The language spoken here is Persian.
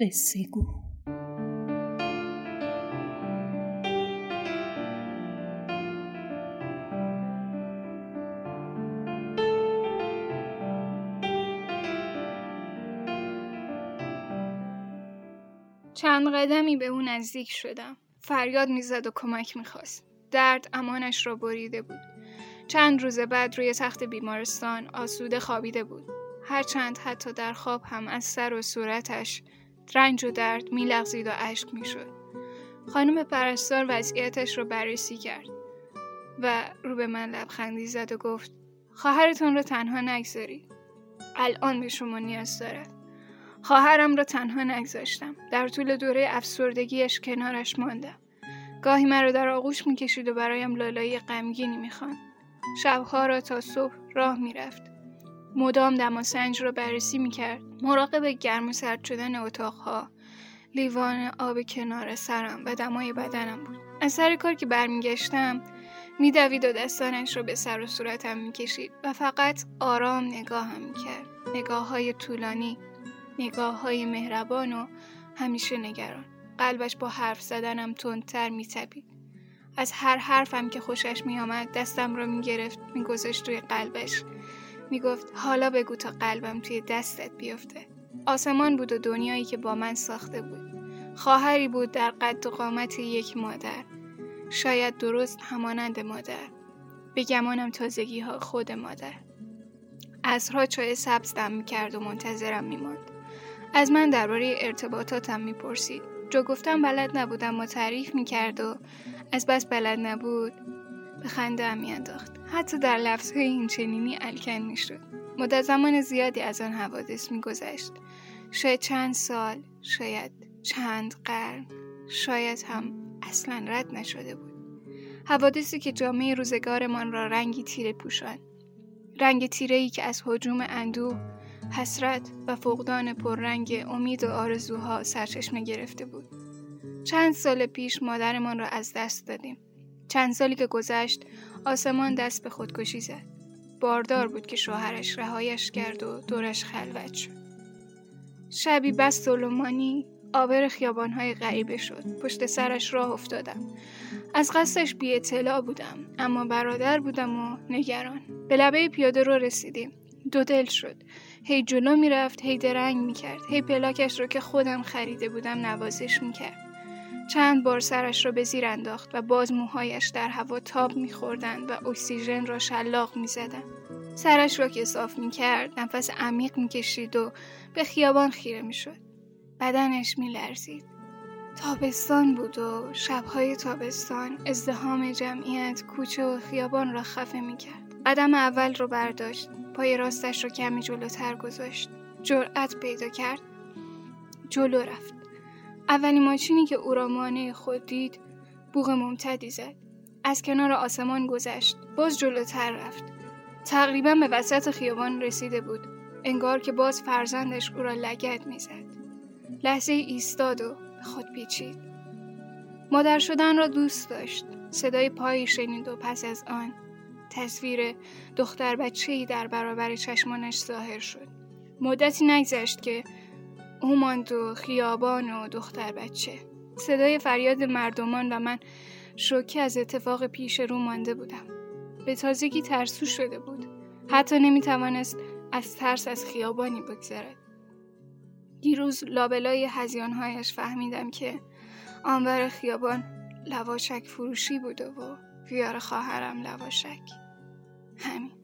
قصه چند قدمی به او نزدیک شدم. فریاد می‌زد و کمک می‌خواست. درد امانش را بریده بود. چند روز بعد روی تخت بیمارستان آسوده خوابیده بود. هرچند حتی در خواب هم از سر و صورتش رنج و درد میلغزید و اشک می‌شد. خانم پرستار وضعیتش رو بررسی کرد و رو به من لبخندی زد و گفت خواهرتون رو تنها نگذارید. الان به شما نیاز دارد. خواهرم را تنها نگذاشتم. در طول دوره افسردگیش کنارش ماندم. گاهی مرا در آغوش می‌کشید و برایم لالایی غمگینی می‌خواند. شبها را تا صبح راه می‌رفت. مدام دماسنج را بررسی می‌کرد. مراقب گرم و سرد شدن اتاقها. لیوان آب کنار سرم و دمای بدنم بود. از سر کار که برمیگشتم میدوید و دستانش را به سر و صورتم می‌کشید و فقط آرام نگاهم می‌کرد. نگاه های طولانی نگاه های مهربان و همیشه نگران. قلبش با حرف زدنم تندتر میتپید. از هر حرفم که خوشش میآمد دستم را می‌گرفت میگذاشت روی قلبش. می‌گفت حالا بگو تا قلبم توی دستت بیفته. آسمان بود و دنیایی که با من ساخته بود. خواهری بود در قد و قامت یک مادر. شاید درست همانند مادر. به گمانم تازگی ها خود مادر. ازها چای سبز دم می‌کرد و منتظرم میماند. از من درباره ارتباطاتم می‌پرسید. جو گفتم بلد نبودم و تعریف می‌کرد و از بس بلد نبود. به خنده هم میانداخت. حتی در لفظهای این چنینی الکن می‌شد. مدت زمان زیادی از آن حوادث میگذشت. شاید چند سال شاید چند قرن شاید هم اصلا رد نشده بود. حوادثی که جامعه روزگارمان را رنگی تیره پوشان رنگ تیره ای که از حجوم اندوه حسرت و فقدان پررنگ امید و آرزوها سرچشمه گرفته بود. چند سال پیش مادرمان را از دست دادیم. چند سالی که گذشت آسمان دست به خودکشی زد. باردار بود که شوهرش رهایش کرد و دورش خلوت شد. شبی بس سلومانی آبر خیابانهای غریبه شد. پشت سرش راه افتادم. از قصدش بی اطلاع بودم اما برادر بودم و نگران. به لبه پیاده رو رسیدیم. دو دل شد. هی جلو می‌رفت هی درنگ می‌کرد هی پلاکش رو که خودم خریده بودم نوازش می‌کرد. چند بار سرش را به زیر انداخت و باز موهایش در هوا تاب میخوردند و اکسیژن را شلاق می‌زدند. سرش را که صاف می‌کرد نفس عمیق می‌کشید و به خیابان خیره می‌شد. بدنش میلرزید. تابستان بود و شبهای تابستان ازدهام جمعیت کوچه و خیابان را خفه می‌کرد. قدم اول رو برداشت. پای راستش رو کمی جلوتر گذاشت. جرأت پیدا کرد. جلو رفت. اولین ماشینی که او را مانع خود دید بوغ ممتدی زد. از کنار آسمان گذشت. باز جلوتر رفت. تقریبا به وسط خیابان رسیده بود. انگار که باز فرزندش او را لگت می‌زد. لحظه ایستاد و به خود پیچید. مادر شدن را دوست داشت. صدای پایی شنید و پس از آن تصویر دختر بچه در برابر چشمانش ظاهر شد. مدتی نگذشت که او ماند و خیابان و دختر بچه. صدای فریاد مردمان و من شوکه از اتفاق پیش رو مانده بودم. به تازگی ترسو شده بود. حتی نمی توانست از ترس از خیابانی بگذرد. دیروز لابلای هزیانهایش فهمیدم که آنور خیابان لواشک فروشی بوده و بیار خواهرم لواشک. همین.